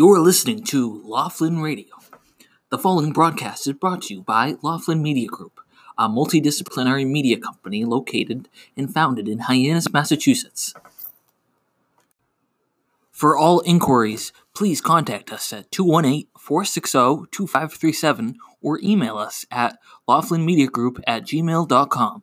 You're listening to Laughlin Radio. The following broadcast is brought to you by Laughlin Media Group, a multidisciplinary media company located and founded in Hyannis, Massachusetts. For all inquiries, please contact us at 218 460 2537 or email us at laughlinmediagroup at gmail.com.